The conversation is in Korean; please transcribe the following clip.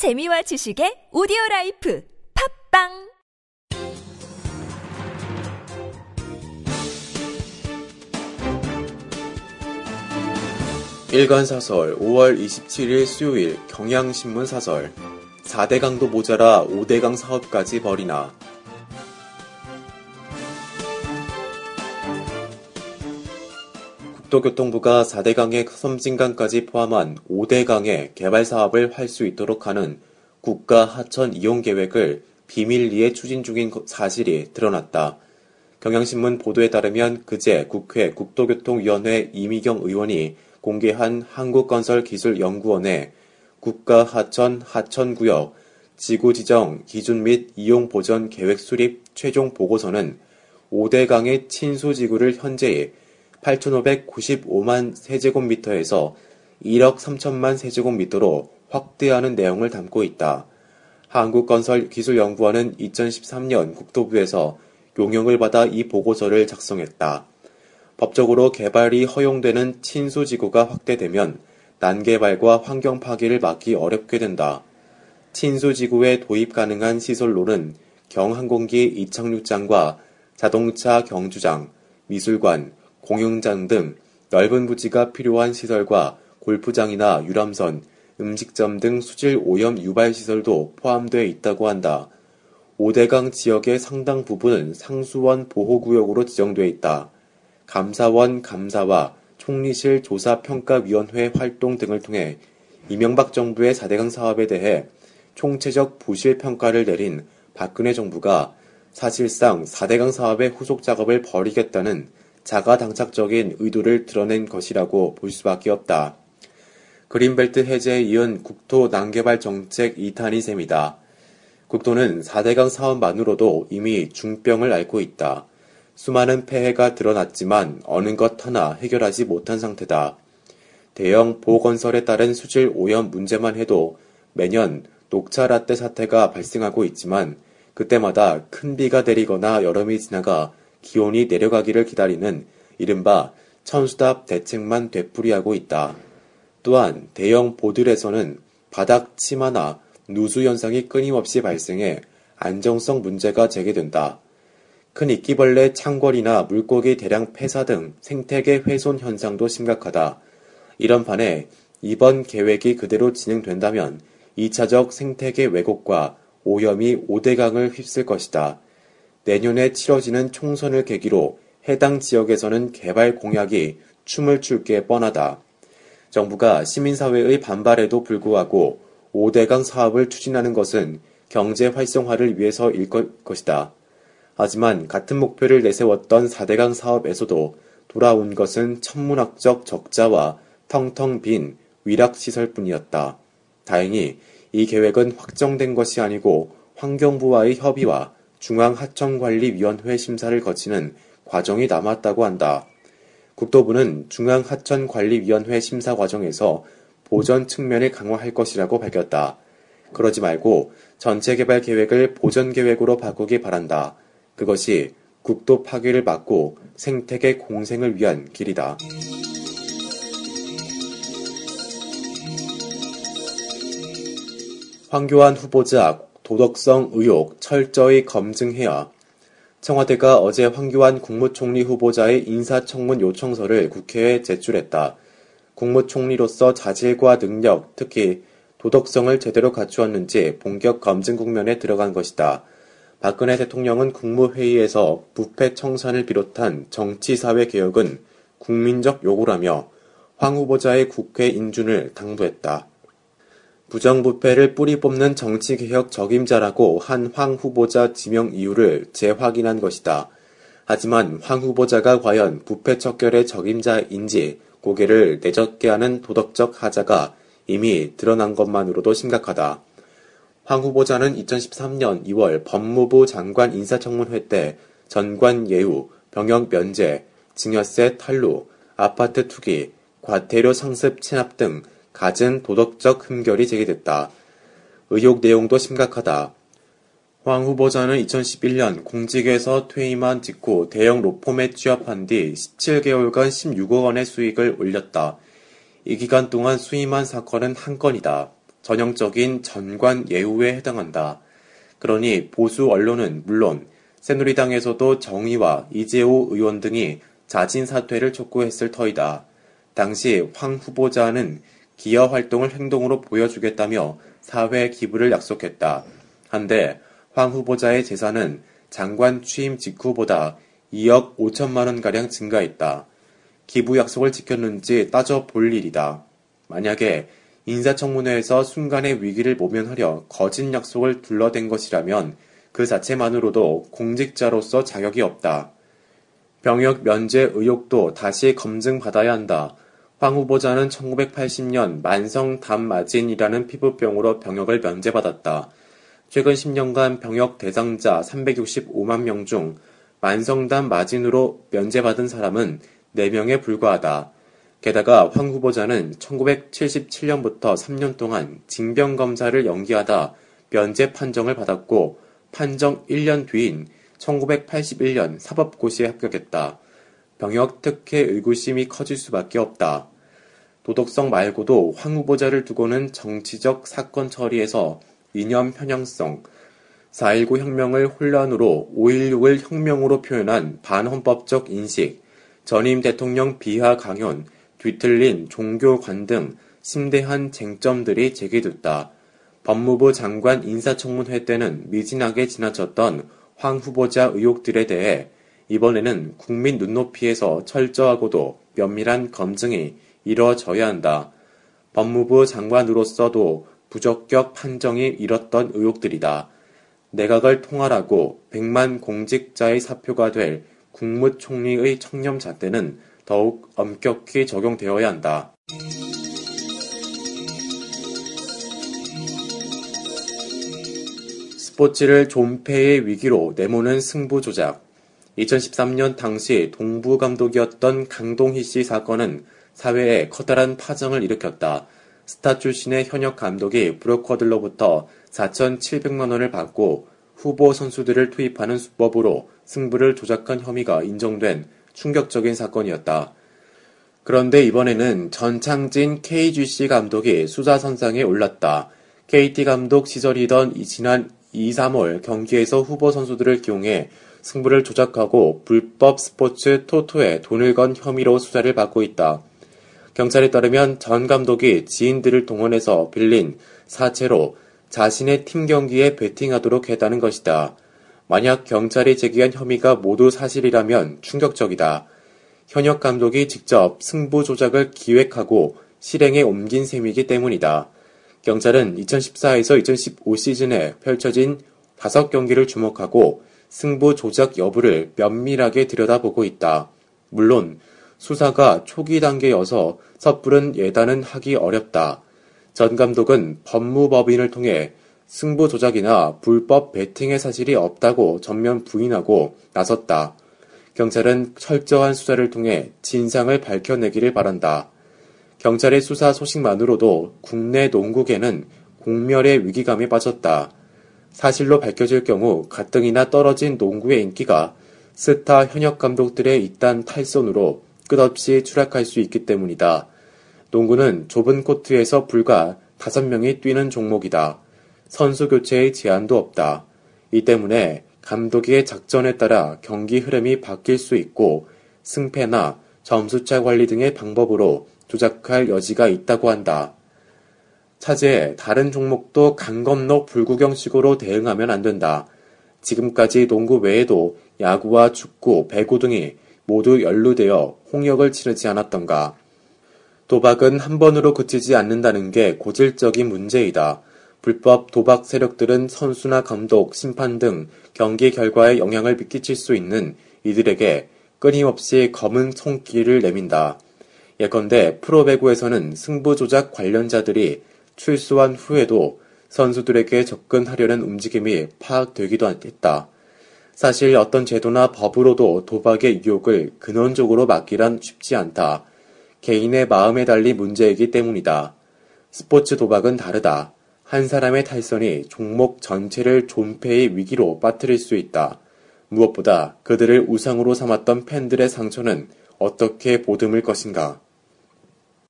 재미와 지식의 오디오 life 팟빵! 일간사설 5월 27일 수요일 경향신문 사설. 4대 강도 모자라 5대 강 사업까지 벌이나 국토교통부가 4대 강에 섬진강까지 포함한 5대 강의 개발 사업을 할 수 있도록 하는 국가 하천 이용 계획을 비밀리에 추진 중인 사실이 드러났다. 경향신문 보도에 따르면 그제 국회 국토교통위원회 이미경 의원이 공개한 한국건설기술연구원의 국가 하천 하천구역 지구 지정 기준 및 이용 보전 계획 수립 최종 보고서는 5대강의 친수 지구를 현재의 8,595만 세제곱미터에서 1억 3천만 세제곱미터로 확대하는 내용을 담고 있다. 한국건설기술연구원은 2013년 국토부에서 용역을 받아 이 보고서를 작성했다. 법적으로 개발이 허용되는 친수지구가 확대되면 난개발과 환경 파괴를 막기 어렵게 된다. 친수지구에 도입 가능한 시설로는 경항공기 이착륙장과 자동차 경주장, 미술관, 공영장 등 넓은 부지가 필요한 시설과 골프장이나 유람선, 음식점 등 수질 오염 유발 시설도 포함되어 있다고 한다. 오대강 지역의 상당 부분은 상수원 보호구역으로 지정돼 있다. 감사원 감사와 총리실 조사평가위원회 활동 등을 통해 이명박 정부의 4대강 사업에 대해 총체적 부실 평가를 내린 박근혜 정부가 사실상 4대강 사업의 후속 작업을 벌이겠다는 자가당착적인 의도를 드러낸 것이라고 볼 수밖에 없다. 그린벨트 해제에 이은 국토 난개발 정책 2탄이 셈이다. 국토는 4대강 사업만으로도 이미 중병을 앓고 있다. 수많은 폐해가 드러났지만 어느 것 하나 해결하지 못한 상태다. 대형 보건설에 따른 수질 오염 문제만 해도 매년 녹차 라떼 사태가 발생하고 있지만 그때마다 큰 비가 내리거나 여름이 지나가 기온이 내려가기를 기다리는 이른바 천수답 대책만 되풀이하고 있다. 또한 대형 보들에서는 바닥 침하나 누수 현상이 끊임없이 발생해 안정성 문제가 제기된다. 큰 이끼벌레 창궐이나 물고기 대량 폐사 등 생태계 훼손 현상도 심각하다. 이런 반에 이번 계획이 그대로 진행된다면 2차적 생태계 왜곡과 오염이 5대강을 휩쓸 것이다. 내년에 치러지는 총선을 계기로 해당 지역에서는 개발 공약이 춤을 출 게 뻔하다. 정부가 시민사회의 반발에도 불구하고 5대강 사업을 추진하는 것은 경제 활성화를 위해서일 것이다. 하지만 같은 목표를 내세웠던 4대강 사업에서도 돌아온 것은 천문학적 적자와 텅텅 빈 위락시설 뿐이었다. 다행히 이 계획은 확정된 것이 아니고 환경부와의 협의와 중앙하천관리위원회 심사를 거치는 과정이 남았다고 한다. 국토부는 중앙하천관리위원회 심사 과정에서 보전 측면을 강화할 것이라고 밝혔다. 그러지 말고 전체 개발 계획을 보전 계획으로 바꾸기 바란다. 그것이 국토 파괴를 막고 생태계 공생을 위한 길이다. 황교안 후보자 도덕성 의혹 철저히 검증해야 청와대가 어제 황교안 국무총리 후보자의 인사청문 요청서를 국회에 제출했다. 국무총리로서 자질과 능력, 특히 도덕성을 제대로 갖추었는지 본격 검증 국면에 들어간 것이다. 박근혜 대통령은 국무회의에서 부패 청산을 비롯한 정치사회 개혁은 국민적 요구라며 황 후보자의 국회 인준을 당부했다. 부정부패를 뿌리 뽑는 정치개혁 적임자라고 한 황 후보자 지명 이유를 재확인한 것이다. 하지만 황 후보자가 과연 부패 척결의 적임자인지 고개를 내젓게 하는 도덕적 하자가 이미 드러난 것만으로도 심각하다. 황 후보자는 2013년 2월 법무부 장관 인사청문회 때 전관 예우, 병역 면제, 증여세 탈루, 아파트 투기, 과태료 상습 체납 등 갖은 도덕적 흠결이 제기됐다. 의혹 내용도 심각하다. 황 후보자는 2011년 공직에서 퇴임한 직후 대형 로펌에 취업한 뒤 17개월간 16억 원의 수익을 올렸다. 이 기간 동안 수임한 사건은 한 건이다. 전형적인 전관 예우에 해당한다. 그러니 보수 언론은 물론 새누리당에서도 정의와 이재호 의원 등이 자진 사퇴를 촉구했을 터이다. 당시 황 후보자는 기여 활동을 행동으로 보여주겠다며 사회 기부를 약속했다. 한데 황 후보자의 재산은 장관 취임 직후보다 2억 5천만 원가량 증가했다. 기부 약속을 지켰는지 따져 볼 일이다. 만약에 인사청문회에서 순간의 위기를 모면하려 거짓 약속을 둘러댄 것이라면 그 자체만으로도 공직자로서 자격이 없다. 병역 면제 의혹도 다시 검증받아야 한다. 황 후보자는 1980년 만성 담마진이라는 피부병으로 병역을 면제받았다. 최근 10년간 병역 대상자 365만 명 중 만성담 마진으로 면제받은 사람은 4명에 불과하다. 게다가 황 후보자는 1977년부터 3년 동안 징병 검사를 연기하다 면제 판정을 받았고 판정 1년 뒤인 1981년 사법고시에 합격했다. 병역 특혜 의구심이 커질 수밖에 없다. 도덕성 말고도 황 후보자를 두고는 정치적 사건 처리에서 이념 편향성, 4.19 혁명을 혼란으로 5.16을 혁명으로 표현한 반헌법적 인식, 전임 대통령 비하 강연, 뒤틀린 종교관 등 심대한 쟁점들이 제기됐다. 법무부 장관 인사청문회 때는 미진하게 지나쳤던 황 후보자 의혹들에 대해 이번에는 국민 눈높이에서 철저하고도 면밀한 검증이 이뤄져야 한다. 법무부 장관으로서도 부적격 판정이 일었던 의혹들이다. 내각을 통할하고 백만 공직자의 사표가 될 국무총리의 청렴 잣대는 더욱 엄격히 적용되어야 한다. 스포츠를 존폐의 위기로 내모는 승부 조작. 2013년 당시 동부 감독이었던 강동희 씨 사건은 사회에 커다란 파장을 일으켰다. 스타 출신의 현역 감독이 브로커들로부터 4,700만 원을 받고 후보 선수들을 투입하는 수법으로 승부를 조작한 혐의가 인정된 충격적인 사건이었다. 그런데 이번에는 전창진 KGC 감독이 수사선상에 올랐다. KT 감독 시절이던 지난 2, 3월 경기에서 후보 선수들을 기용해 승부를 조작하고 불법 스포츠 토토에 돈을 건 혐의로 수사를 받고 있다. 경찰에 따르면 전 감독이 지인들을 동원해서 빌린 사채로 자신의 팀 경기에 베팅하도록 했다는 것이다. 만약 경찰이 제기한 혐의가 모두 사실이라면 충격적이다. 현역 감독이 직접 승부 조작을 기획하고 실행에 옮긴 셈이기 때문이다. 경찰은 2014에서 2015 시즌에 펼쳐진 5경기를 주목하고 승부 조작 여부를 면밀하게 들여다보고 있다. 물론 수사가 초기 단계여서 섣부른 예단은 하기 어렵다. 전 감독은 법무법인을 통해 승부 조작이나 불법 베팅의 사실이 없다고 전면 부인하고 나섰다. 경찰은 철저한 수사를 통해 진상을 밝혀내기를 바란다. 경찰의 수사 소식만으로도 국내 농구계는 공멸의 위기감에 빠졌다. 사실로 밝혀질 경우 가뜩이나 떨어진 농구의 인기가 스타 현역 감독들의 잇단 탈선으로 끝없이 추락할 수 있기 때문이다. 농구는 좁은 코트에서 불과 5명이 뛰는 종목이다. 선수 교체의 제한도 없다. 이 때문에 감독의 작전에 따라 경기 흐름이 바뀔 수 있고 승패나 점수차 관리 등의 방법으로 조작할 여지가 있다고 한다. 차제 다른 종목도 강 건너 불구경식으로 대응하면 안 된다. 지금까지 농구 외에도 야구와 축구, 배구 등이 모두 연루되어 홍역을 치르지 않았던가. 도박은 한 번으로 그치지 않는다는 게 고질적인 문제이다. 불법 도박 세력들은 선수나 감독, 심판 등 경기 결과에 영향을 미끼칠 수 있는 이들에게 끊임없이 검은 손길을 내민다. 예컨대 프로배구에서는 승부 조작 관련자들이 출소한 후에도 선수들에게 접근하려는 움직임이 파악되기도 했다. 사실 어떤 제도나 법으로도 도박의 유혹을 근원적으로 막기란 쉽지 않다. 개인의 마음에 달린 문제이기 때문이다. 스포츠 도박은 다르다. 한 사람의 탈선이 종목 전체를 존폐의 위기로 빠뜨릴 수 있다. 무엇보다 그들을 우상으로 삼았던 팬들의 상처는 어떻게 보듬을 것인가.